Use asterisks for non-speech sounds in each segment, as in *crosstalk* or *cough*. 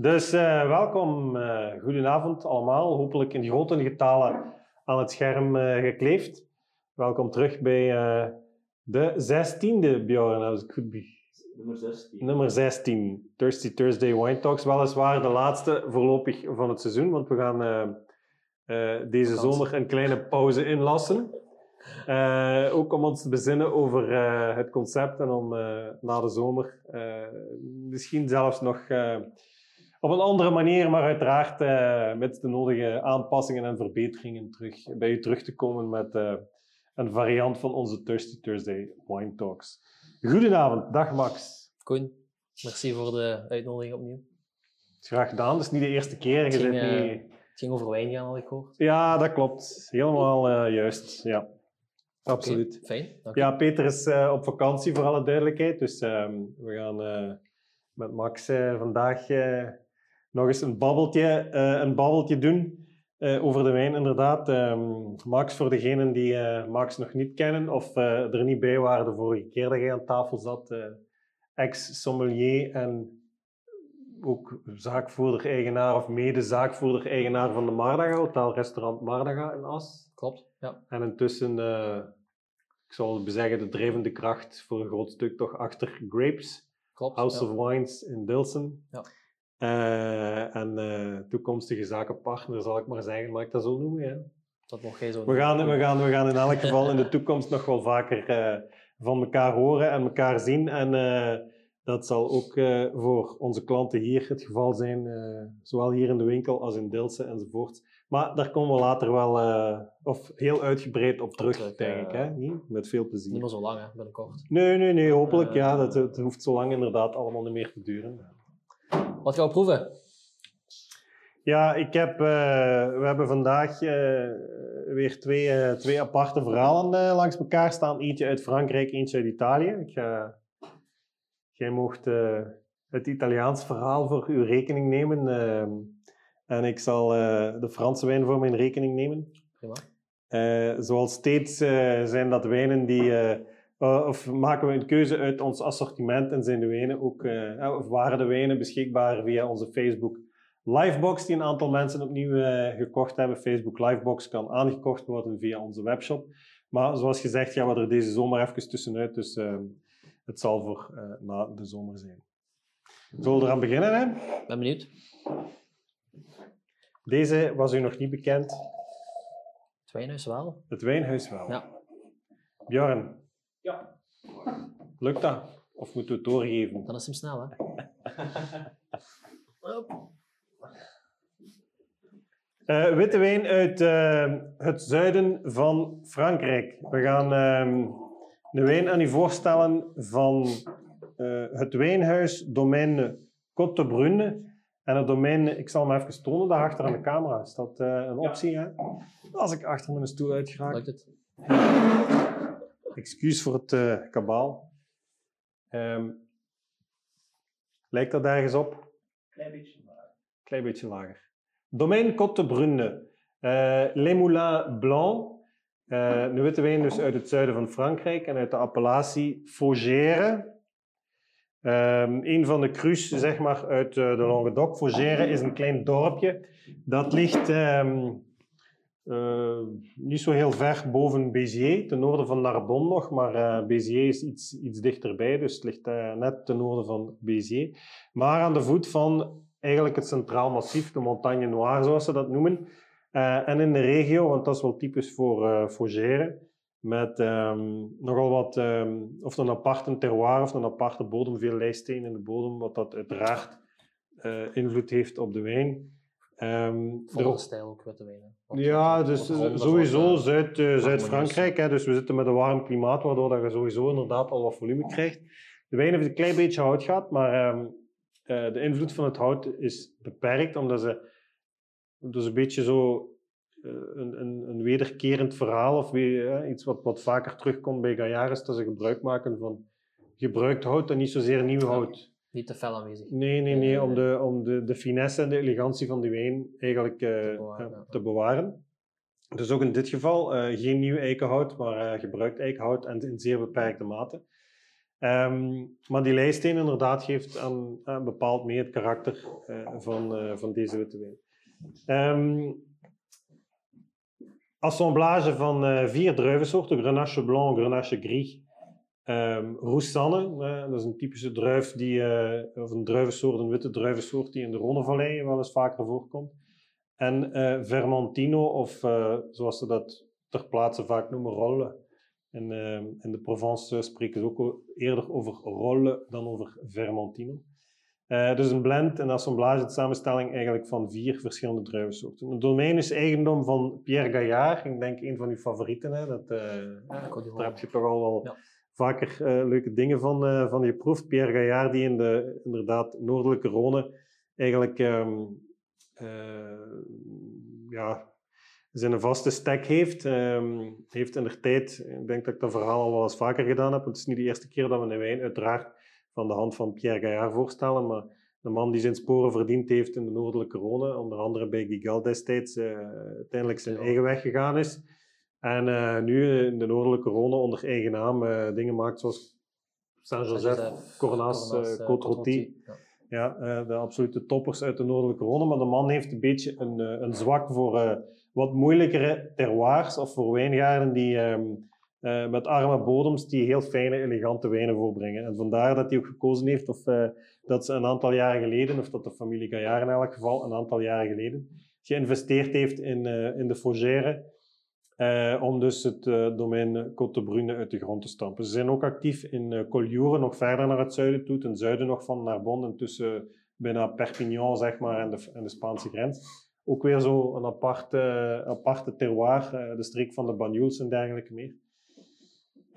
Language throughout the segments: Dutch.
Dus uh, welkom, uh, goedenavond allemaal. Hopelijk in grote getalen aan het scherm uh, gekleefd. Welkom terug bij de zestiende, Bjorn, als ik goed Nummer 16. Nummer 16, Thirsty Thursday Wine Talks. Weliswaar de laatste voorlopig van het seizoen, want we gaan deze zomer een kleine pauze inlassen. Uh, ook om ons te bezinnen over uh, het concept en om uh, na de zomer misschien zelfs nog op een andere manier, maar uiteraard met de nodige aanpassingen en verbeteringen terug, bij u terug te komen met een variant van onze Thirsty Thursday Wine Talks. Goedenavond, dag Max. Koen, merci voor de uitnodiging opnieuw. Graag gedaan, dat is niet de eerste keer. Het ging, niet... het ging over wijn gaan, had ik gehoord. Ja, dat klopt. Helemaal juist, ja. Absoluut. Okay, fijn. Ja, Peter is op vakantie voor alle duidelijkheid. Dus uh, we gaan met Max vandaag nog eens een babbeltje, een babbeltje doen over de wijn, inderdaad. Um, Max, voor degenen die Max nog niet kennen of er niet bij waren de vorige keer dat hij aan tafel zat, ex-sommelier en ook zaakvoerder-eigenaar of mede-zaakvoerder-eigenaar van de Mardaga, Hotel Restaurant Mardaga in As. Klopt, ja. En intussen ik zal bezeggen, de drijvende kracht voor een groot stuk toch achter Grapes. Klopt, House of Wines in Dilsen. Ja. Uh, en uh, toekomstige zakenpartner, zal ik maar zeggen, mag ik dat zo noemen? Ja? Dat mocht jij zo we gaan, we, gaan, we gaan in elk geval in de toekomst nog wel vaker uh, van elkaar horen en elkaar zien. En dat zal ook voor onze klanten hier het geval zijn, zowel hier in de winkel als in Dilsen enzovoort. Maar daar komen we later wel, uh, of heel uitgebreid op terug, denk ik. Hè? Niet? Met veel plezier. Niet meer zo lang, hè, binnenkort. Nee, nee, nee, hopelijk. Ja, dat, het hoeft zo lang inderdaad allemaal niet meer te duren. Wat gaan we proeven? Ja, ik heb, uh, we hebben vandaag weer twee, twee aparte verhalen langs elkaar staan. Eentje uit Frankrijk, eentje uit Italië. Ik jij mocht het Italiaans verhaal voor uw rekening nemen. En ik zal de Franse wijn voor mijn rekening nemen. Prima. Zoals steeds zijn dat wijnen die. Of maken we een keuze uit ons assortiment en zijn de wijnen ook. of waren de wijnen beschikbaar via onze Facebook Livebox, die een aantal mensen opnieuw gekocht hebben. Facebook Livebox kan aangekocht worden via onze webshop. Maar zoals gezegd gaan we er deze zomer even tussenuit. Dus het zal voor na de zomer zijn. Zullen we eraan beginnen? Hè? Ben benieuwd. Deze was u nog niet bekend. Het wijnhuis wel. Het wijnhuis wel. Ja. Bjorn. Ja. Lukt dat? Of moeten we het doorgeven? Dan is hem snel, hè? *laughs* uh, witte wijn uit uh, het zuiden van Frankrijk. We gaan uh, een wijn aan u voorstellen van eh, het wijnhuis Domaine Côte Brune en het domein, ik zal hem even tonen, daarachter aan de camera. Is dat uh, een optie? Ja. Hè? Als ik achter mijn stoel. Lukt het? *laughs* Excuus voor het uh, kabaal. Um, lijkt dat ergens op? Klein beetje lager. Klein beetje lager. Domaine Côte Brune. Uh, Les Moulins Blancs. Uh, een witte wijn dus uit het zuiden van Frankrijk en uit de appellatie Faugère. Um, een van de crus zeg maar, uit de Languedoc, Fougère, is een klein dorpje. Dat ligt um, uh, niet zo heel ver boven Béziers, ten noorden van Narbonne nog, maar uh, Béziers is iets, iets dichterbij, dus het ligt net ten noorden van Béziers. Maar aan de voet van eigenlijk het Centraal Massief, de Montagne Noire zoals ze dat noemen. en in de regio, want dat is wel typisch voor Fougère, met um, nogal wat, um, of een aparte terroir of een aparte bodem, veel lijststeen in de bodem, wat dat uiteraard uh, invloed heeft op de wijn. Um, stijl ook witte wijn. Ja, dus sowieso uh, Zuid, uh, Zuid-Frankrijk. Dus we zitten met een warm klimaat, waardoor dat je sowieso inderdaad al wat volume krijgt. De wijn heeft een klein beetje hout gehad, maar de invloed van het hout is beperkt, omdat ze dus een beetje zo eh, een, een, een, wederkerend verhaal of weer, iets wat, wat vaker terugkomt bij Gaillard dat ze gebruik maken van gebruikt hout en niet zozeer nieuw hout. Niet te fel aanwezig. Nee, nee, nee, om, de, om de, de finesse en de elegantie van die wijn eigenlijk uh, te, bewaren, ja. te, bewaren, Dus ook in dit geval uh, geen nieuw eikenhout, maar uh, gebruikt eikenhout en in zeer beperkte mate. Ehm, maar die lijsteen inderdaad geeft aan, bepaald mee het karakter eh, van, eh, van deze witte wijn. Ehm, assemblage van eh, vier druivensoorten, Grenache Blanc, Grenache Gris, ehm Roussanne, dat is een typische druif die, eh, of een druivensoort, een witte druivensoort die in de Rhônevallei wel eens vaker voorkomt. En eh, Vermentino, of eh, zoals ze dat ter plaatse vaak noemen, Rolle. En ehm, in de Provence spreken ze ook eerder over Rolle dan over Vermentino. Dus een blend, een assemblage, een samenstelling eigenlijk van vier verschillende druivensoorten. Het domein is eigendom van Pierre Gaillard, ik denk een van uw favorieten. Hè? Dat, daar heb je toch al wel Ja. Vaker eh, leuke dingen van, eh, van geproefd. Pierre Gaillard, die in de inderdaad noordelijke Rhône eigenlijk eh, ja, zijn vaste stek heeft. Ehm, heeft in de tijd, ik denk dat ik dat verhaal al wel eens vaker gedaan heb, want het is niet de eerste keer dat we een wijn uiteraard van de hand van Pierre Gaillard voorstellen, maar de man die zijn sporen verdiend heeft in de noordelijke Rhône, onder andere bij Gigal destijds, uiteindelijk zijn Ja. eigen weg gegaan is. En eh, nu in de noordelijke Rhône onder eigen naam eh, dingen maakt zoals Saint-Joseph, Cornas, Cornas, eh, eh, Côte Rôtie. Ja. Ja, eh, de absolute toppers uit de noordelijke Rhône. Maar de man heeft een beetje een, eh, een zwak voor eh, wat moeilijkere terroirs of voor wijngaarden die, ehm, eh, met arme bodems die heel fijne, elegante wijnen voorbrengen. En vandaar dat hij ook gekozen heeft of eh, dat ze een aantal jaren geleden, of dat de familie Gaillard in elk geval een aantal jaren geleden, geïnvesteerd heeft in, eh, in de Fougère. Eh, om dus het eh, domein Côte de Brune uit de grond te stampen. Ze zijn ook actief in uh, nog verder naar het zuiden toe, ten zuiden nog van Narbonne, en tussen bijna Perpignan zeg maar, en, de, en de Spaanse grens. Ook weer zo een aparte, aparte terroir, eh, de streek van de Banyuls en dergelijke meer.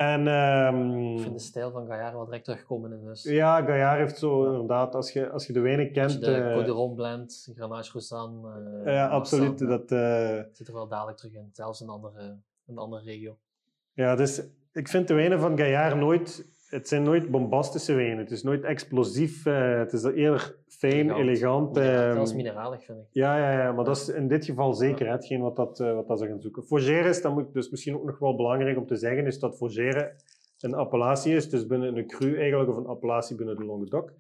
En, ehm, Ik vind de stijl van Gaillard wel direct terugkomen in dus. ja, Gaillard heeft zo inderdaad, als je, als je de wijnen Als kent... je de eh, Côte d'Ivoire blend, Grenache Roussanne. eh, ja, absoluut. Dat, eh, zit er wel dadelijk terug in, zelfs in een andere, een andere regio. Ja, dus ik vind de wijnen van Gaillard nooit... Het zijn nooit bombastische wijnen. Het is nooit explosief. eh, het is eerder fijn, Elegant. elegant. Mineraal- ehm, Zelfs mineralig, vind ik. ja, ja, ja, maar dat is in dit geval zeker hetgeen wat, dat, eh, wat dat ze gaan zoeken. Fougère is, dat moet dus misschien ook nog wel belangrijk om te zeggen, is dat Fougère een appellatie is, dus binnen een cru eigenlijk, of een appellatie binnen de Languedoc.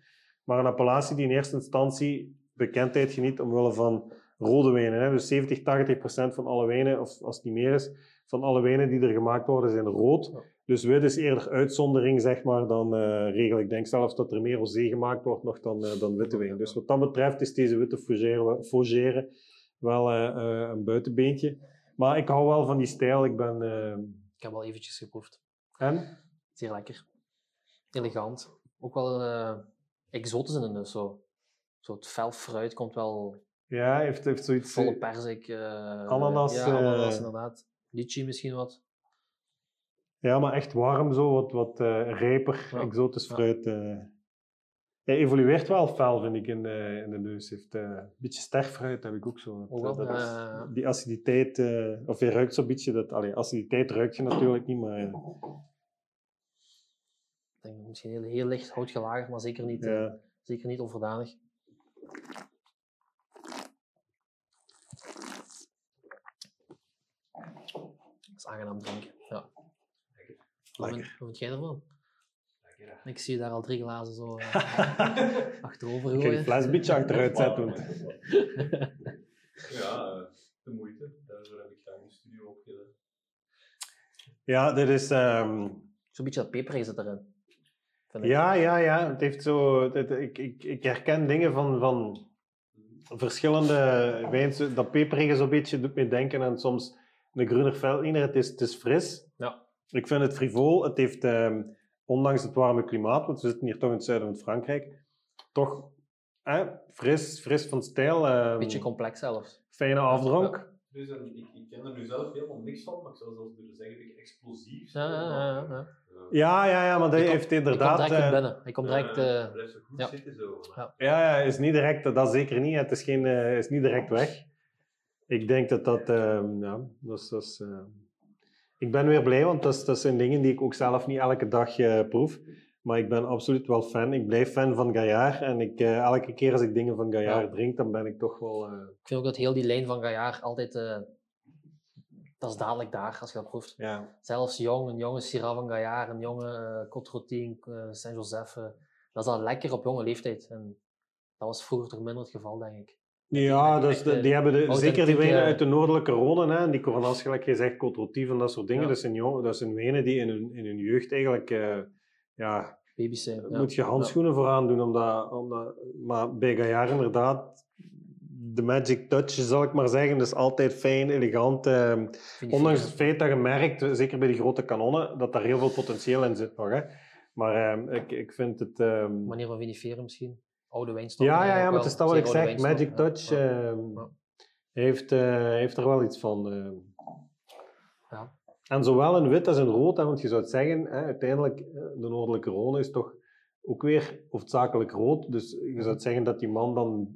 Maar een appellatie die in eerste instantie bekendheid geniet omwille van rode wijnen. Hè. Dus 70, 80 procent van alle wijnen, of als het niet meer is, van alle wijnen die er gemaakt worden, zijn rood. Dus wit is eerder uitzondering, zeg maar, dan eh, regel. Ik denk zelfs dat er meer rosé gemaakt wordt nog dan, eh, dan witte wijn. Dus wat dat betreft is deze witte Fougère, wel eh, een buitenbeentje. Maar ik hou wel van die stijl. Ik ben... Ik heb al eventjes geproefd. en? Zeer lekker. Elegant. Ook wel exotisch in de neus. Zo. zo het fel fruit komt wel Ja, heeft, heeft zoiets... volle perzik. Ananas, Ja, ananas inderdaad. Litchi misschien wat. Ja, maar echt warm zo, wat, wat eh, rijper, Ja. exotisch fruit. eh. Hij evolueert wel fel, vind ik, in de, in de neus. Hij heeft een beetje sterk fruit, heb ik ook zo. Dat is- eh, die aciditeit, of je ruikt zo'n beetje, dat, allee, aciditeit ruik je natuurlijk niet, maar Ik denk misschien heel, heel licht houtgelagerd, maar zeker niet, ja. zeker niet overdanig. Dat is aangenaam drinken. Ja. Hoe vind- jij ervan? Lekker. Ik zie daar al drie glazen zo eh, *laughs* achterover Ik ga gooien. fles een beetje achteruit zetten. want- Ja, eh, de moeite. Daarvoor heb ik graag een studio opgedaan. Ja, dit is... ehm, Zo'n beetje dat peper zit erin. Ja, ja, ja. Het heeft zo, het- ik, ik, ik herken dingen van, van verschillende wijns. Dat peperige zo'n beetje doet me denken aan soms een Gruner Veltliner. Het is, het is fris. Ja. Ik vind het frivol. Het heeft, ehm, ondanks het warme klimaat, want we zitten hier toch in het zuiden van Frankrijk, toch eh, fris, fris van stijl. ehm, Beetje complex zelfs. fijne afdronk. Dus en ik, ik ken er nu zelf helemaal niks van, maar ik zou zelfs durven zeggen, ik explosief. Ja, ja, ja, ja. Ja, ja, ja, maar dat kom- heeft Ik kom inderdaad... direct eh, binnen. Ik kom direct... eh, blijft zo goed ja. zitten zo. Ja. Ja, ja, is niet direct, dat zeker niet. Het is, geen, eh, is niet direct weg. Ik denk dat dat, ehm, ja, dat is, dat is, eh, ik ben weer blij, want dat, is, dat zijn dingen die ik ook zelf niet elke dag eh, proef. Maar ik ben absoluut wel fan. Ik blijf fan van Gaillard. En ik, eh, elke keer als ik dingen van Gaillard Ja. drink, dan ben ik toch wel... eh, Ik vind ook dat heel die lijn van Gaillard altijd... dat is dadelijk daar als je dat proeft. Ja. Zelfs jong, een jonge Syrah van Gaillard, een jonge uh, Côte-Rotin, uh, Saint-Joseph. dat is al lekker op jonge leeftijd. En dat was vroeger toch minder het geval, denk ik. Ja, met die de- echte die hebben de, zeker die wijnen uit de noordelijke Rhône, hè, die Coronas, gelijk je zegt, Côte Rôtie en dat soort dingen. Ja. Dat, zijn dat zijn wijnen die in hun, in hun jeugd eigenlijk, eh, ja, Baby's zijn. ja. moet je handschoenen voor aandoen. Omdat, omdat, maar bij Gaillard inderdaad, de magic touch, zal ik maar zeggen, is altijd fijn, elegant. eh, ondanks het feit dat je merkt, eh, zeker bij die grote kanonnen, dat daar heel veel potentieel in zit nog. Hè. Maar eh, ik, ik vind het... eh, manier van viniferen misschien. Oude wijnstokken. ja, ja, ja, maar het is dat wat ik Zeer zeg. Magic Touch ja. ehm, heeft, eh, heeft er wel iets van. eh. Ja. En zowel in wit als in rood, hè, want je zou het zeggen, hè, uiteindelijk, eh, de Noordelijke Rhône is toch ook weer hoofdzakelijk rood. Dus je zou het zeggen dat die man dan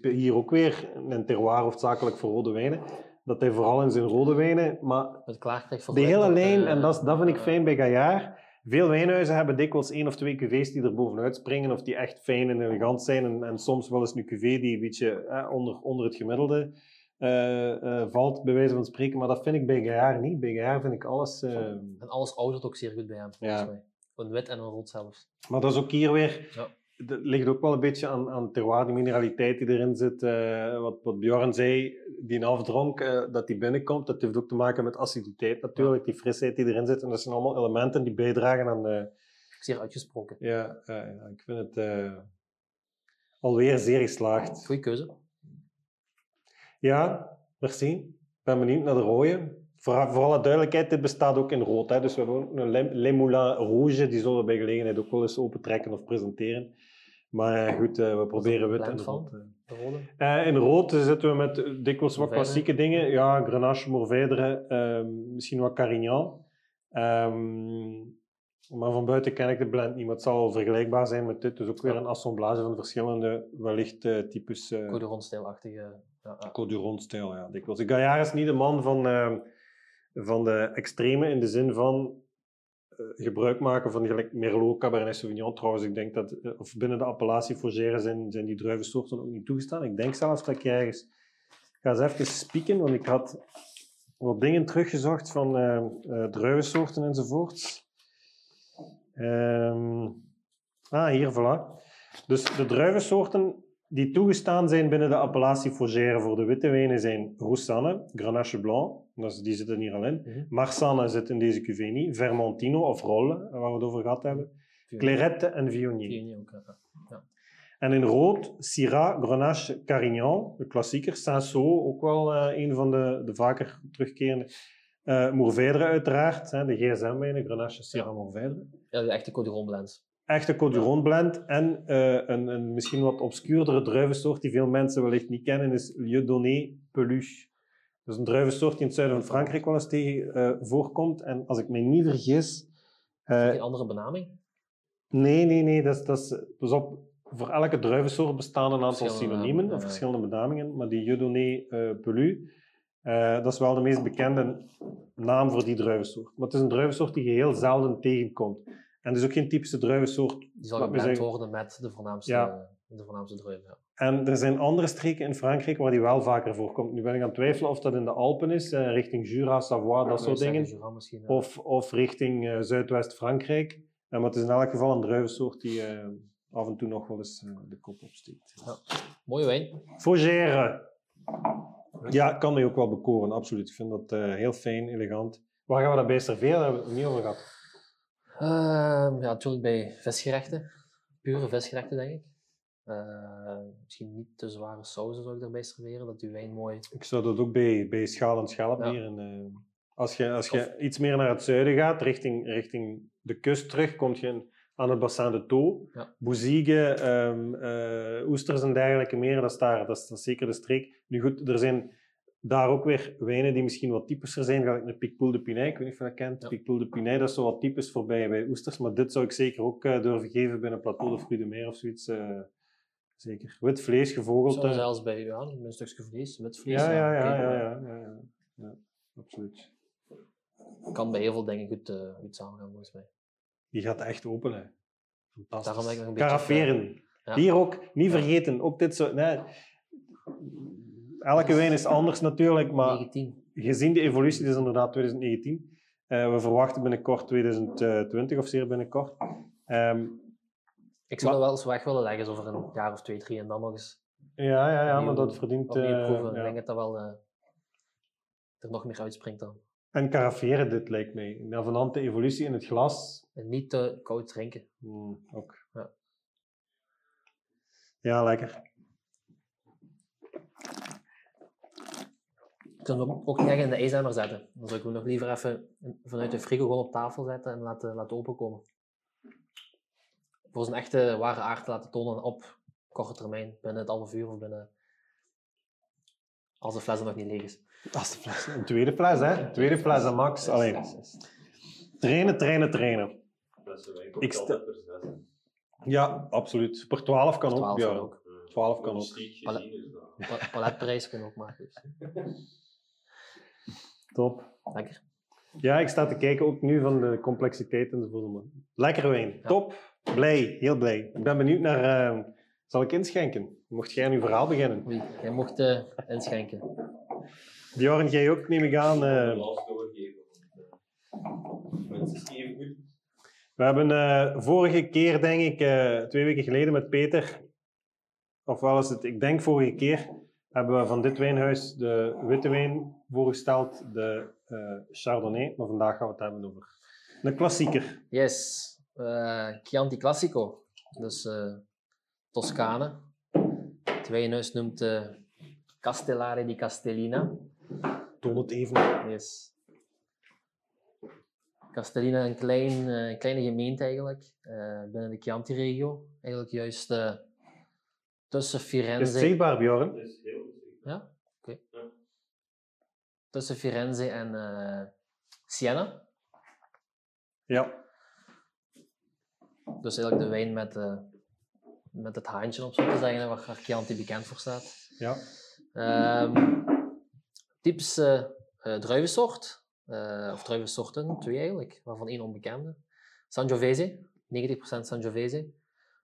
hier ook weer een terroir hoofdzakelijk voor rode wijnen. Dat hij vooral in zijn rode wijnen, maar Het klaarkrijgt voor de hele lijn, eh, en dat, is- dat vind ik fijn bij Gaillard. Veel wijnhuizen hebben dikwijls één of twee cuvées die er bovenuit springen, of die echt fijn en elegant zijn. En, en soms wel eens een cuvée die een beetje eh, onder, onder het gemiddelde eh, eh, valt, bij wijze van spreken. Maar dat vind ik bij Gaillard niet. Bij Gaillard vind ik alles... En alles oudert ook zeer goed bij hem, volgens Ja. mij. Een wit en een rood zelfs. Maar dat is ook hier weer... Ja. Dat ligt ook wel een beetje aan, aan terroir, die mineraliteit die erin zit. wat, wat Bjorn zei, die afdronk, eh, dat die binnenkomt, dat heeft ook te maken met aciditeit natuurlijk, die frisheid die erin zit. En dat zijn allemaal elementen die bijdragen aan... eh, Zeer uitgesproken. Ja, ja, ik vind het eh, alweer zeer geslaagd. Goeie keuze. Ja, merci. Ik ben benieuwd naar de rode. Voor, voor alle duidelijkheid, dit bestaat ook in rood. Hè? Dus we hebben ook een Le, Moulin Rouge, die zullen we bij gelegenheid ook wel eens opentrekken of presenteren. Maar eh, goed, eh, we proberen wit en van? Eh. In rood zitten we met eh, dikwijls wat klassieke dingen. Ja, Grenache, Mourvèdre, ehm, misschien wat Carignan. Ehm, maar van buiten ken ik de blend niet, maar het zal vergelijkbaar zijn met dit. Dus ook weer een assemblage van verschillende, wellicht eh, types uh, Goede rondstijlachtige. Ja, dikwijls. Gaillard is niet de man van, ehm, van de extreme in de zin van gebruik maken van gelijk Merlot, Cabernet Sauvignon. Trouwens, ik denk dat, eh, of binnen de appellatie Fougère zijn, zijn die druivensoorten ook niet toegestaan. Ik denk zelfs dat ik ergens... Ik ga eens even spieken, want ik had wat dingen teruggezocht van eh, eh, druivensoorten enzovoorts. Ehm, ah, hier, voilà. Dus de druivensoorten die toegestaan zijn binnen de appellatie Fougère voor de witte wijnen zijn Roussanne, Grenache Blanc, is- die zitten hier al in. Mhm. Marsanne zit in deze cuvée niet. Vermentino of Rolle, waar we het over gehad hebben. Clairette en Viognier. Viognier ook, ja. En in rood, Syrah, Grenache, Carignan, de klassieker. Saint-Saul, ook wel eh, een van de, de vaker terugkerende. Mourvèdre uiteraard, hè, de gsm-wijnen, Grenache, Syrah, Mourvèdre. Ja, de echte Côte d'Iron blends. Echte Côte d'Iron blend. En eh, een, een misschien wat obscuurdere druivensoort die veel mensen wellicht niet kennen, is Lieu-Donné Peluche. Dat is een druivensoort die in het zuiden van Frankrijk wel eens tegen eh, voorkomt. En als ik me niet vergis... eh, Een andere benaming? Nee, nee, nee. Dat is, dat is, pas op, voor elke druivensoort bestaan een aantal synoniemen of verschillende benamingen. Maar die Dieudonné uh, Pelu, eh, dat is wel de meest bekende naam voor die druivensoort. Maar het is een druivensoort die je heel zelden tegenkomt. En het is ook geen typische druivensoort. Die zal zeggen- worden met de voornaamste, Ja. de voornaamste druiven. Ja. En er zijn andere streken in Frankrijk waar die wel vaker voorkomt. Nu ben ik aan het twijfelen of dat in de Alpen is, eh, richting Jura, Savoie, dat soort dingen. Jura misschien, ja. Of, of richting eh, Zuidwest-Frankrijk. Eh, maar het is in elk geval een druivensoort die eh, af en toe nog wel eens de kop opsteekt. Mooie wijn. Fougère. Ja, kan mij ook wel bekoren, absoluut. Ik vind dat heel fijn, elegant. Waar gaan we dat bij serveren? Daar hebben we het niet over gehad. Ehm, ja, natuurlijk bij visgerechten. Pure visgerechten, denk ik. Eh, misschien niet te zware sauzen zou ik daarbij serveren, dat die wijn mooi... Ik zou dat ook bij, bij schaal en schelp Ja. hier. En, eh, als je, als je iets meer naar het zuiden gaat, richting, richting de kust terug, kom je aan het bassin de Thau. Ja. Bouzigues, ehm, eh, oesters en dergelijke meer, dat is, daar, dat, is, dat is zeker de streek. Nu goed, er zijn daar ook weer wijnen die misschien wat typischer zijn, gelijk een Picpoul de Pinay, ik weet niet of je dat kent. Ja. Picpoul de Pinay, dat is zo wat typisch voorbij bij oesters, maar dit zou ik zeker ook durven geven bij een plateau de Fruits de Mer of zoiets. Zeker. Wit vlees, gevogelte. zelfs bij ja, een stukje vlees, wit vlees. Ja, ja, ja, ja, ja, ja, ja, ja, absoluut. Kan bij heel veel dingen goed, eh goed samengaan, volgens mij. Die gaat echt open, hè. Fantastisch. Daarom ik nog een beetje- Caraferen. Ja. Hier ook, niet vergeten. Ook dit zo... Nee, elke wijn is anders natuurlijk, maar 9-10. gezien de evolutie, dit is inderdaad 2019. Eh, we verwachten binnenkort 2020 of zeer binnenkort. Ehm, Ik zou Maar- wel eens weg willen leggen, zo voor een jaar of twee, drie, en dan nog eens ja, ja, ja, maar dat verdient... eh, proeven. ja. Ik denk dat dat wel eh, er nog meer uitspringt dan. En caraferen dit, lijkt mij. Een avenante evolutie in het glas. En niet te koud drinken. Hmm, ook. Ja. Ja, lekker. Kunnen we hem ook niet echt in de ijzemmer zetten. Dan zou ik hem nog liever even vanuit de frigo gewoon op tafel zetten en laten, laten openkomen. Voor zijn echte ware aard te laten tonen op korte termijn, binnen het half uur of binnen... Als de fles er nog niet leeg is. Als de fles. Een tweede fles, hè? Een tweede fles aan max. Yes, Allee, yes, yes. trainen, trainen, trainen. Ik. Ja, absoluut. Per 12 kan ook. 12 ja. kan ook. Eh, 12 kan ook. logistiek Alle- gezien is dat- Pa- Paletprijs kunnen ook maken. Dus. Top. Lekker. Ja, ik sta te kijken ook nu van de complexiteit enzovoort. maar Lekker wijn. Top. Blij. Heel blij. Ik ben benieuwd naar... eh, zal ik inschenken? Mocht jij nu verhaal beginnen? Oei, jij mocht eh, inschenken. Bjorn, jij ook, neem ik aan. goed. We hebben eh, vorige keer, denk ik, eh, twee weken geleden met Peter, of wel is het, ik denk vorige keer, hebben we van dit wijnhuis de witte wijn voorgesteld, de eh, Chardonnay. Maar vandaag gaan we het hebben over een klassieker. Yes. Eh Chianti Classico. Dus eh Toscane. Het wijnhuis noemt eh Castellare di Castellina. Toon het even. Yes. Castellina, een klein, eh, kleine gemeente eigenlijk, eh, binnen de Chianti-regio. Eigenlijk juist eh, tussen Is het Firenze... zichtbaar, Bjorn? Dat is heel Ja? Oké. Ja. Tussen Firenze en eh, Siena. Ja. Dus eigenlijk de wijn met, eh, met het haantje, om zo te zeggen, waar Chianti bekend voor staat. ja. Ehm typische eh druivensoort, eh, of druivensoorten, twee eigenlijk, waarvan één onbekende. Sangiovese, 90% Sangiovese.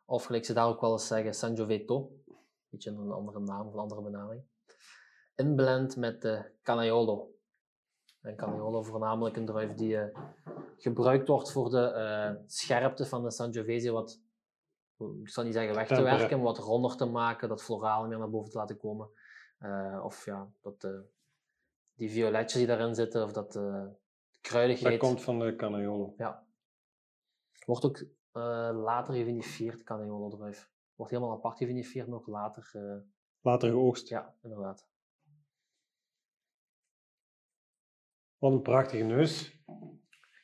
Of gelijk ze daar ook wel eens zeggen, Sangioveto. Beetje een andere naam of een andere benaming. Inblend met de Canaiolo. En Canaiolo voornamelijk een druif die eh, gebruikt wordt voor de eh, scherpte van de Sangiovese, wat, ik zal niet zeggen weg te Temperen. werken, maar wat ronder te maken, dat floraal meer naar boven te laten komen. Eh, of ja, dat eh, die violetjes die daarin zitten, of dat eh Dat kruidigheid. komt van de Canaiolo. Wordt ook eh, later gevinifieerd, Canaiolo druif. Wordt helemaal apart gevinifieerd, maar ook later. Later geoogst. ja, inderdaad. Wat een prachtige neus.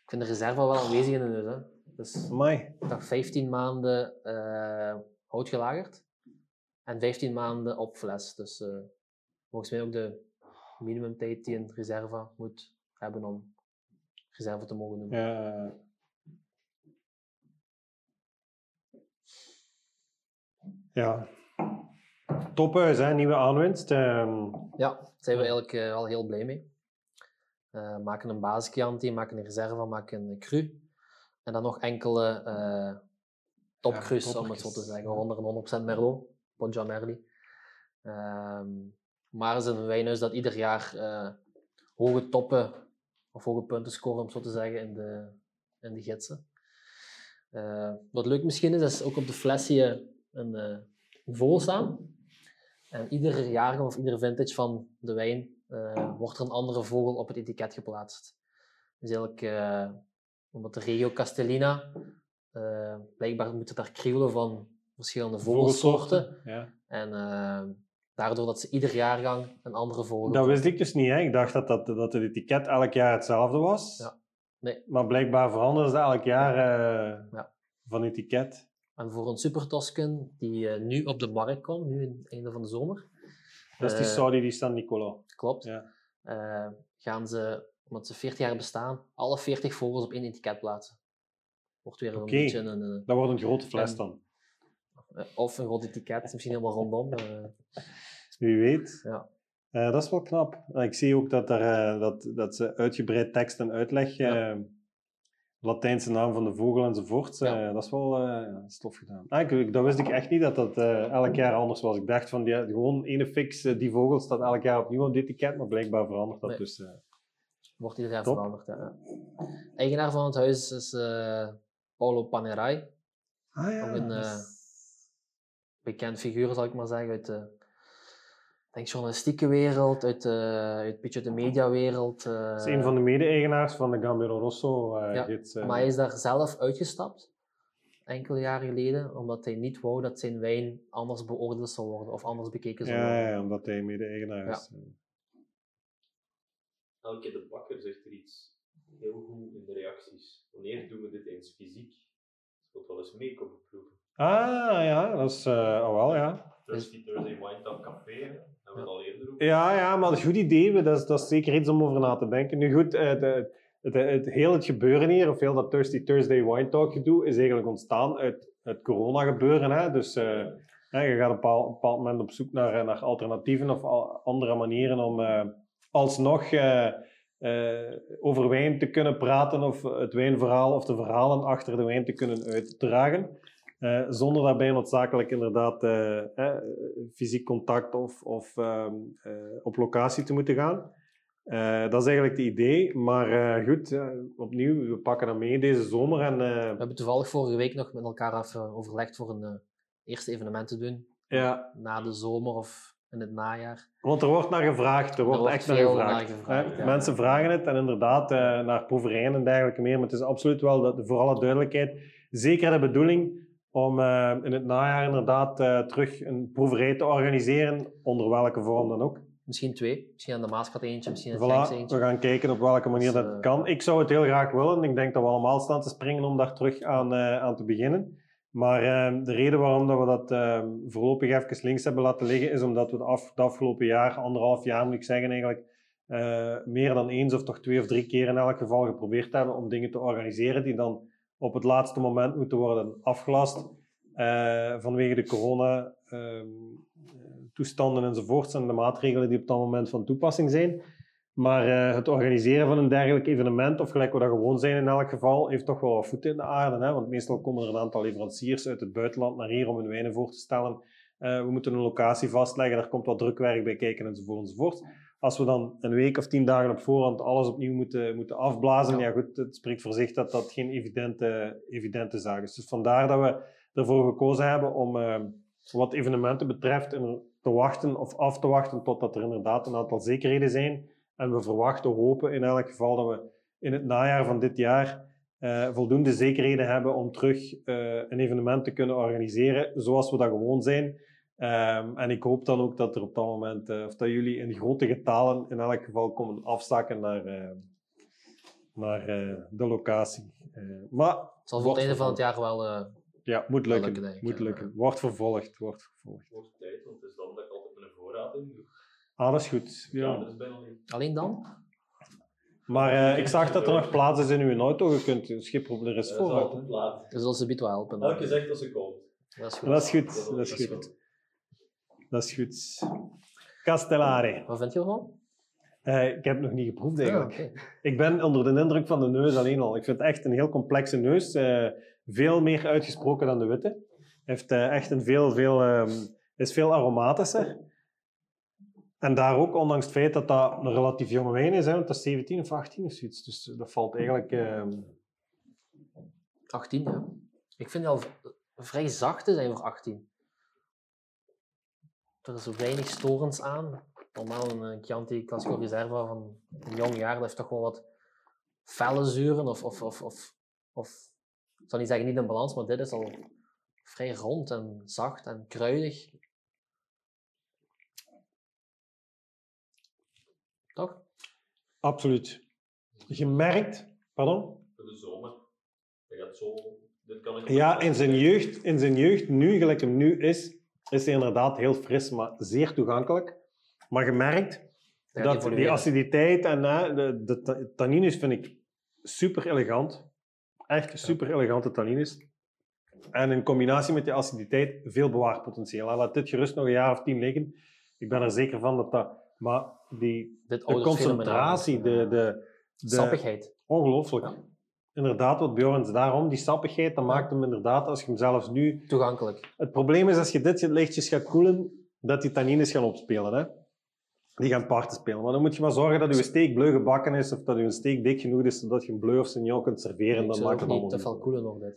Ik vind de reserve wel aanwezig in de neus. Hè. Dus Amai. dat 15 maanden eh hout gelagerd en 15 maanden op fles. Dus eh, volgens mij ook de minimumtijd die een reserva moet hebben om reserve te mogen noemen. Ja. Ja. Tophuis, hè? nieuwe aanwinst. Ehm, Ja, daar zijn we eigenlijk eh, wel heel blij mee. Eh, maken een basis Chianti, maken een reserva, maken een cru. En dan nog enkele eh topcrus, Ja, om het zo te zeggen. Onder een 100% Merlot, Poggia Merli. Ehm, maar het is een wijnhuis dat ieder jaar eh, hoge toppen of hoge punten scoren, om zo te zeggen, in de, in de gidsen. Wat leuk misschien is, is ook op de flesje een, een vogel staan. En iedere jaargang of iedere vintage van de wijn eh, wordt er een andere vogel op het etiket geplaatst. Dus eigenlijk, eh, omdat de regio Castellina, eh, blijkbaar moeten daar krielen van verschillende vogelsoorten. Ja. En daardoor dat ze ieder jaargang een andere vogel Dat wist ik dus niet. Hè. Ik dacht dat, dat, dat het etiket elk jaar hetzelfde was. Ja. Nee. Maar blijkbaar veranderen ze elk jaar Ja. van etiket. En voor een Super Toscan die nu op de markt komt, nu in het einde van de zomer, Dat is die Eh, Saudi die San Nicolo. klopt, Ja. eh, gaan ze, omdat ze 40 jaar bestaan, alle 40 vogels op één etiket plaatsen. Wordt weer een beetje een, Dat wordt een grote fles dan. eh, of een groot etiket, misschien helemaal rondom. *laughs* Wie weet. Ja. Dat is wel knap. Ik zie ook dat, er, dat, dat ze uitgebreid tekst en uitleg Ja. Latijnse naam van de vogel enzovoort. Ja. Eh, dat is wel eh, stof gedaan. Ah, ik, dat wist ik echt niet dat dat eh, elk jaar anders was. Ik dacht van die, gewoon ene fix, die vogel staat elk jaar opnieuw op dit etiket, maar blijkbaar verandert dat Nee. dus. Wordt ieder jaar veranderd. Ja. Eigenaar van het huis is Paulo Panerai. Ah ja, Ook een bekend figuur, zal ik maar zeggen, uit de denk, journalistieke wereld, uit, de, uit een beetje uit de mediawereld. eh, dat is een van de mede-eigenaars van de Gambero Rosso. eh, Ja, gids, eh. Maar hij is daar zelf uitgestapt, enkele jaren geleden, omdat hij niet wou dat zijn wijn anders beoordeeld zou worden of anders bekeken zou worden. ja, ja, omdat hij mede-eigenaar Ja. is. Elke de bakker zegt er iets heel goed in de reacties. Wanneer doen we dit eens fysiek? Ik wil wel eens mee komen proeven. Ah ja, dat is uh, oh, wel ja. Thirsty Thursday Wine Talk Café, hebben we al eerder over. Ja, ja, maar dat een goed idee. Dat is, dat is zeker iets om over na te denken. Nu goed, het, het, het, het, heel het gebeuren hier, of heel dat Thirsty Thursday Wine Talk gedoe, is eigenlijk ontstaan uit het corona gebeuren. Hè? Dus eh, hè, je gaat op een bepaald, moment op zoek naar, naar alternatieven of al- andere manieren om eh, alsnog eh, eh, over wijn te kunnen praten of het wijnverhaal of de verhalen achter de wijn te kunnen uitdragen. Eh, zonder daarbij noodzakelijk inderdaad eh, eh, fysiek contact of, of ehm, eh, op locatie te moeten gaan. Dat is eigenlijk het idee. Maar goed, opnieuw, we pakken dat mee deze zomer. En, We hebben toevallig vorige week nog met elkaar even overlegd voor een eerste evenement te doen, ja, na de zomer of in het najaar. want er wordt naar gevraagd. Er wordt, wordt echt naar gevraagd. naar gevraagd, ja. Mensen vragen het en inderdaad naar proeverijen en dergelijke meer. Maar het is absoluut wel, dat, voor alle duidelijkheid, zeker de bedoeling om eh, in het najaar inderdaad eh, terug een proeverij te organiseren, onder welke vorm dan ook. Misschien twee, misschien aan de Maaskat eentje, misschien aan Voilà, Genks we eentje. gaan kijken op welke manier Dus, dat eh, kan. Ik zou het heel graag willen. Ik denk dat we allemaal staan te springen om daar terug aan, aan te beginnen. Maar eh, de reden waarom dat we dat eh, voorlopig even links hebben laten liggen, is omdat we het, af, het afgelopen jaar, anderhalf jaar moet ik zeggen eigenlijk, meer dan eens of toch twee of drie keer in elk geval geprobeerd hebben om dingen te organiseren die dan op het laatste moment moeten worden afgelast eh, vanwege de corona ehm, toestanden enzovoorts en de maatregelen die op dat moment van toepassing zijn. Maar eh, het organiseren van een dergelijk evenement, of gelijk we dat gewoon zijn in elk geval, heeft toch wel wat voet in de aarde. Hè? Want meestal komen er een aantal leveranciers uit het buitenland naar hier om hun wijnen voor te stellen. Eh, we moeten een locatie vastleggen, daar komt wat drukwerk bij kijken enzovoort enzovoort. Als we dan een week of tien dagen op voorhand alles opnieuw moeten, moeten afblazen, Ja. ja. goed, het spreekt voor zich dat dat geen evidente, evidente zaak is. Dus vandaar dat we ervoor gekozen hebben om eh, wat evenementen betreft te wachten of af te wachten totdat er inderdaad een aantal zekerheden zijn. En we verwachten, hopen in elk geval dat we in het najaar van dit jaar eh, voldoende zekerheden hebben om terug eh, een evenement te kunnen organiseren zoals we dat gewoon zijn. Ehm, en ik hoop dan ook dat er op dat moment, eh, of dat jullie in grote getalen in elk geval komen afzakken naar, eh, naar eh, de locatie. Eh, maar Het zal voor het einde van het jaar wel... eh, Ja, moet lukken. lukken, denk ik, moet ja. lukken. Wordt vervolgd, wordt vervolgd. Het wordt tijd, want het is dan dat ik altijd mijn voorraad in doe. Ah, dat is goed. Ja, Ja. dat is alleen dan? Maar eh, ik zag dat er nog plaats is in uw auto. Je kunt een schip er is Dat is vooruit. Dus dat biedt wel helpen. Elke zegt dat ze komt. Dat is goed. Dat is goed. Dat is goed. Dat is goed. Castellare. Wat vind je ervan? Eh, ik heb het nog niet geproefd eigenlijk. Ah, oké. Ik ben onder de indruk van de neus alleen al. Ik vind het echt een heel complexe neus. eh, veel meer uitgesproken dan de witte. Heeft eh, echt een veel, veel, ehm, is veel aromatischer. En daar ook, ondanks het feit dat dat een relatief jonge wijn is, hè, want dat is 17 of 18 of zoiets. Dus dat valt eigenlijk... ehm, 18, ja. Ik vind het al vrij zacht te zijn voor 18. Er is zo weinig storends aan. Normaal een Chianti Classico Reserva van een jong jaar, dat heeft toch wel wat felle zuren. Of, of, of, of, of ik zal niet zeggen niet in balans, maar dit is al vrij rond en zacht en kruidig. Toch? absoluut. Gemerkt... Pardon? Voor de zomer. Dat gaat zo... Dit kan ik Ja, in zijn jeugd, in zijn jeugd nu, gelijk hem nu is, is hij inderdaad heel fris, maar zeer toegankelijk. Maar gemerkt Ja, dat die aciditeit en de, de ta- tannines vind ik super elegant. Echt super elegante tannines. En in combinatie met die aciditeit veel bewaarpotentieel. Laat dit gerust nog een jaar of tien liggen. Ik ben er zeker van dat dat... Maar die, de concentratie, de, de, de, Sappigheid. Ongelooflijk. Ja. Inderdaad, wat Bjorn daarom, die sappigheid, dat maakt hem inderdaad, als je hem zelfs nu... Toegankelijk. Het probleem is, als je dit lichtjes gaat koelen, dat die tannines gaan opspelen. Hè? Die gaan parten spelen. Maar dan moet je maar zorgen dat je steek bleu gebakken is, of dat je steek dik genoeg is, zodat je een bleu of signon kunt serveren. Ik Dan maakt het niet te veel koelen nog dit.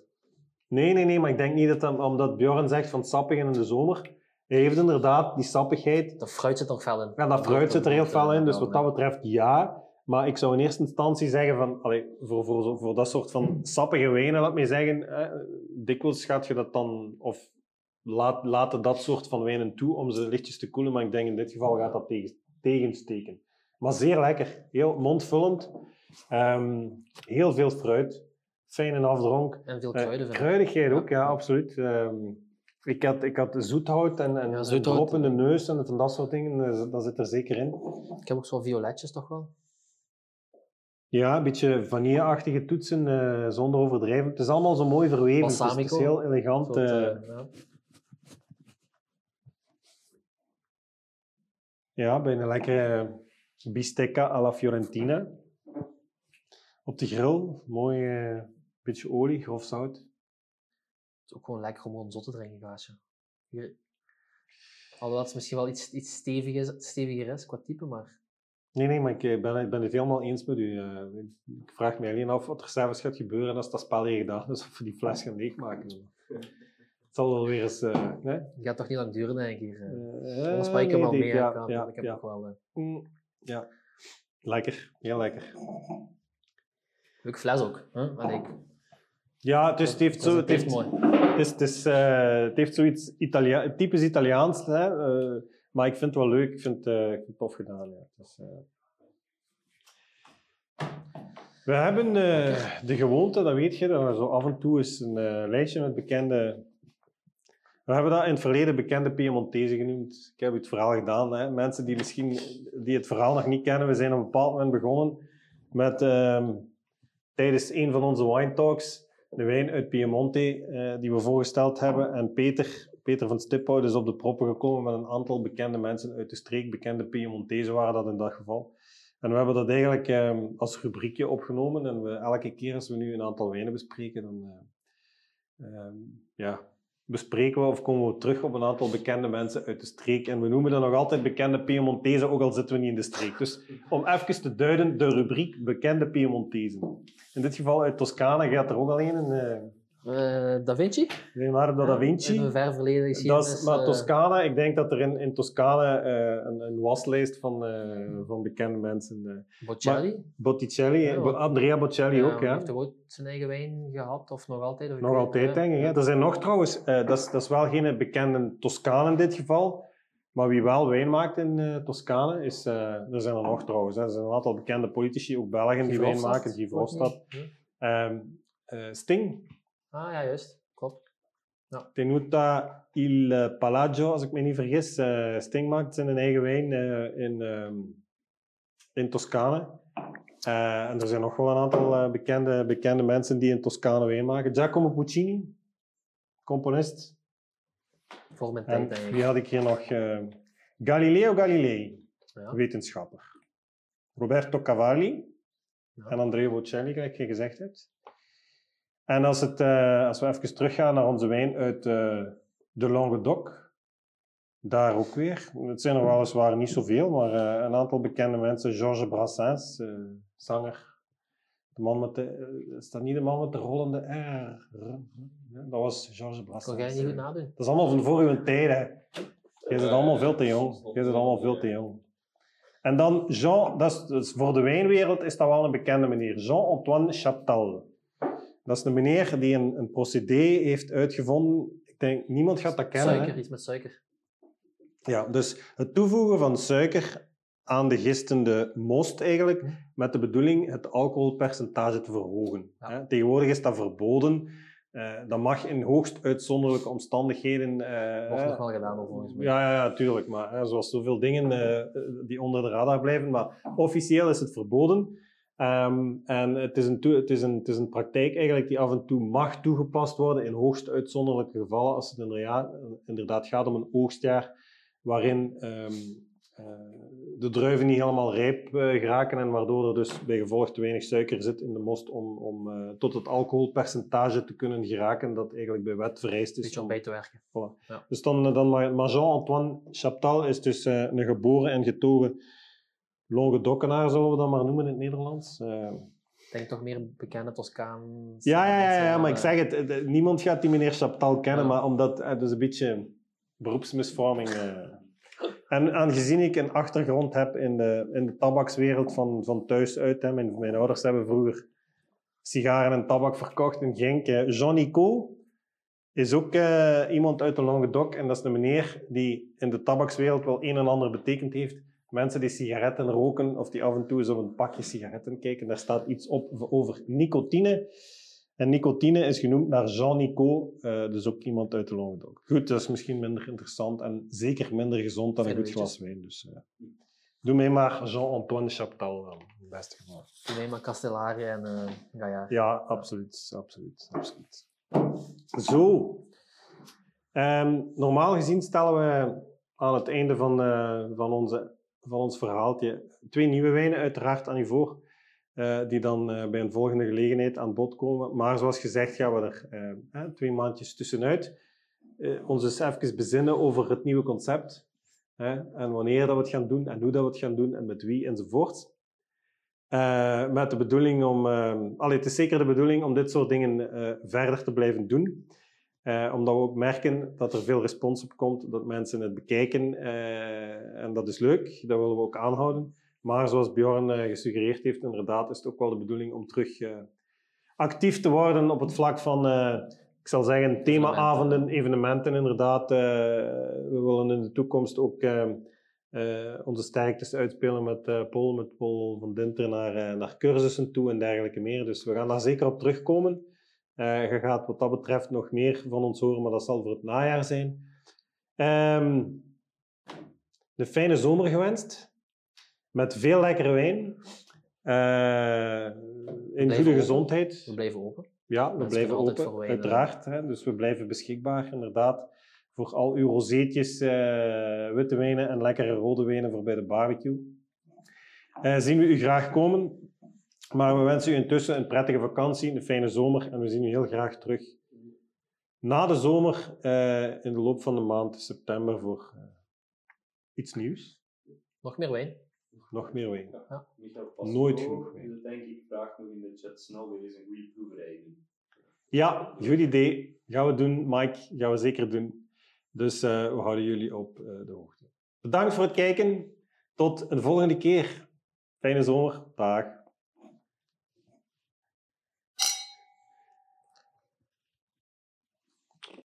Nee, nee, nee, maar ik denk niet dat dat, omdat Bjorn zegt van sappig in de zomer, hij heeft inderdaad die sappigheid. De fruit zit er fel in. Ja, dat fruit zit er heel fel in, dus wat dat betreft ja. Maar ik zou in eerste instantie zeggen van, allee, voor, voor, voor dat soort van sappige wijnen, laat mij zeggen, eh, dikwijls gaat je dat dan, of laat, laten dat soort van wijnen toe om ze lichtjes te koelen, maar ik denk in dit geval gaat dat tegen, tegensteken. Maar zeer lekker, heel mondvullend, Ehm, heel veel fruit, fijne afdronk. En veel Eh, kruiden kruidigheid ook, ja, absoluut. Ehm, ik, had, ik had zoethout en, en Ja, zoethout. de neus en van dat soort dingen, eh, dat zit er zeker in. Ik heb ook zo violetjes toch wel. Ja, een beetje vanille-achtige toetsen, eh, zonder overdrijven. Het is allemaal zo mooi verweven. Het is, het is heel elegant. Soort, eh, eh, ja. ja, bij een lekkere bistecca alla Fiorentina. Op de grill, mooi beetje olie, grof zout. Het is ook gewoon lekker om gewoon zot te drinken, gaasje. Hier- Alhoewel het misschien wel iets, iets steviger, steviger is qua type, maar Nee, nee, maar ik eh, ben, ik ben het helemaal eens met u. Eh, ik vraag me alleen af wat er zelfs gaat gebeuren als dat spel hier gedaan is, of we die fles gaan leegmaken. *laughs* Het zal wel weer eens... eh, nee? het gaat toch niet lang duren, denk ik. Hier. eh. Eh, Anders spreek ik hem nee, al die- mee. ja, ik heb ja. nog wel eh, Mm, ja. Lekker, heel lekker. leuke fles ook. Hè? Allee, ik- Ja, dus het heeft, zo, het heeft, mooi. het is, het is, eh, het heeft zoiets Italia typisch Italiaans, hè, eh, maar ik vind het wel leuk, ik vind, eh, het tof gedaan. Ja. Eh. We hebben eh, de gewoonte, dat weet je, dat we zo af en toe eens een eh, lijstje met bekende... We hebben dat in het verleden bekende Piemontese genoemd. Ik heb het verhaal gedaan. Hè. Mensen die misschien die het verhaal nog niet kennen, we zijn op een bepaald moment begonnen met ehm, tijdens een van onze wine talks de wijn uit Piemonte eh, die we voorgesteld hebben. En Peter, Peter van Stiphout is op de proppen gekomen met een aantal bekende mensen uit de streek. Bekende Piemontezen waren dat in dat geval. En we hebben dat eigenlijk ehm, als rubriekje opgenomen. En we, elke keer als we nu een aantal wijnen bespreken, dan eh, ehm, ja, bespreken we of komen we terug op een aantal bekende mensen uit de streek. En we noemen dat nog altijd bekende Piemontezen, ook al zitten we niet in de streek. Dus om even te duiden, de rubriek bekende Piemontezen. In dit geval uit Toscane gaat er ook al een. Een eh, da Vinci? Leonardo da Vinci. een ver verleden Dat is, maar eh, Toscane, ik denk dat er in, in Toscane eh, een, een waslijst van, eh, van bekende mensen. eh Boccelli? Botticelli, Ja, Andrea Bocelli Ja, ook, ja. Heeft toch ook zijn eigen wijn gehad, of nog altijd? Of Nog altijd, denk ik. Hè. Er zijn nog trouwens, eh, dat, is, dat is wel geen bekende Toscaan in dit geval, maar wie wel wijn maakt in eh Toscane, is, eh, er zijn er nog trouwens. Hè. Er zijn een aantal bekende politici, ook Belgen, die wijn maken, die? Verhofstadt. Ehm, eh, Sting, Ah ja, juist. Klopt. Tenuta il Palagio, als ik me niet vergis. Eh, Sting maakt zijn eigen wijn in, ehm, in Toscane. Eh, en er zijn nog wel een aantal bekende, bekende mensen die in Toscane wijn maken. Giacomo Puccini, componist. Voor mijn En tijd, denk wie had ik hier nog? Galileo Galilei, Ja. wetenschapper. Roberto Cavalli Ja. en Andrea Bocelli, gelijk je gezegd hebt. En als, het, eh, als we even teruggaan naar onze wijn uit eh, de Languedoc, daar ook weer. Het zijn er weliswaar niet zoveel, maar eh, een aantal bekende mensen. Georges Brassens, eh, zanger. De man met de, is dat niet de man met de rollende R? Ja, dat was Georges Brassens. Kon jij niet goed nadoen? Dat is allemaal van voor uw tijd, hè. Jij bent allemaal veel te jong. Jij bent allemaal veel te jong. En dan Jean, dat is, dus voor de wijnwereld is dat wel een bekende meneer. Jean-Antoine Chaptal. Dat is een meneer die een, een procedé heeft uitgevonden. Ik denk, niemand gaat dat kennen. hè. Suiker, iets met suiker. Ja, dus het toevoegen van suiker aan de gistende most eigenlijk, Hm. met de bedoeling het alcoholpercentage te verhogen. Ja. Tegenwoordig is dat verboden. Eh, dat mag in hoogst uitzonderlijke omstandigheden. eh, Wordt nog wel gedaan, volgens mij. ja, ja, ja, tuurlijk. Maar hè, zoals zoveel dingen eh, die onder de radar blijven. Maar officieel is het verboden. Ehm, en het is, een het, is een, het is een praktijk eigenlijk die af en toe mag toegepast worden in hoogst uitzonderlijke gevallen. Als het inderdaad, inderdaad gaat om een oogstjaar waarin ehm, eh, de druiven niet helemaal rijp eh, geraken en waardoor er dus bij gevolg te weinig suiker zit in de most om, om eh, tot het alcoholpercentage te kunnen geraken dat eigenlijk bij wet vereist is. beetje om bij te werken. Voilà. Ja. Dus dan, dan maar, maar Jean-Antoine Chaptal is dus een geboren en getogen Languedockenaar, zullen we dat maar noemen in het Nederlands. Eh, Ik denk toch meer bekende Toscaan. ja, ja, ja, ja, maar ik zeg het, eh, niemand gaat die meneer Chaptal kennen, maar omdat het dus een beetje beroepsmisvorming. eh. En aangezien ik een achtergrond heb in de, in de tabakswereld van, van thuis uit, hè, mijn, mijn ouders hebben vroeger sigaren en tabak verkocht in Genk. eh, Jean Nico is ook eh, iemand uit de Languedoc en dat is een meneer die in de tabakswereld wel een en ander betekend heeft. Mensen die sigaretten roken of die af en toe eens op een pakje sigaretten kijken, daar staat iets op over nicotine. En nicotine is genoemd naar Jean Nico, eh, dus ook iemand uit de Languedoc. Goed, dat is misschien minder interessant en zeker minder gezond dan een goed glas wijn. Dus, eh, doe mij maar Jean-Antoine Chaptal dan, in het beste geval. Toen neem maar Castellari en eh Gaillard. Ja, absoluut, absoluut, absoluut. Zo. Ehm, normaal gezien stellen we aan het einde van, van, onze, van ons verhaaltje twee nieuwe wijnen, uiteraard aan u voor, eh, die dan eh, bij een volgende gelegenheid aan bod komen. Maar zoals gezegd gaan we er eh, twee maandjes tussenuit. Ons dus even bezinnen over het nieuwe concept. En wanneer dat we het gaan doen, en hoe dat we het gaan doen, en met wie, enzovoort. Met de bedoeling om... allee, het is zeker de bedoeling om dit soort dingen verder te blijven doen. Eh, omdat we ook merken dat er veel respons op komt, dat mensen het bekijken. eh, en dat is leuk, dat willen we ook aanhouden. Maar zoals Bjorn eh, gesuggereerd heeft, inderdaad is het ook wel de bedoeling om terug actief te worden op het vlak van, ik zal zeggen, themaavonden, evenementen inderdaad. We willen in de toekomst ook onze sterktes uitspelen met Paul, met Paul van Dinter naar, naar cursussen toe en dergelijke meer. Dus we gaan daar zeker op terugkomen. Eh, je gaat wat dat betreft nog meer van ons horen, maar dat zal voor het najaar zijn. Ehm een fijne zomer gewenst. Met veel lekkere wijn. Eh, in goede open. gezondheid. We blijven open. Ja, we Mensen blijven open, voor wijn, uiteraard. Hè, dus we blijven beschikbaar, inderdaad. Voor al uw rozeetjes, eh, witte wijnen en lekkere rode wijnen voor bij de barbecue. Eh, zien we u graag komen. Maar we wensen u intussen een prettige vakantie, een fijne zomer. En we zien u heel graag terug na de zomer, eh, in de loop van de maand september, voor eh, iets nieuws. Nog meer wijn. Nog meer wijn. Michael Nooit genoeg wijn. denk ik, vraagt nog in de chat snel weer eens een goede proeverij doen. Ja, goed idee. Gaan we doen, Mike. Gaan we zeker doen. Dus eh, we houden jullie op eh, de hoogte. Bedankt voor het kijken. Tot een volgende keer. Fijne zomer. Dag.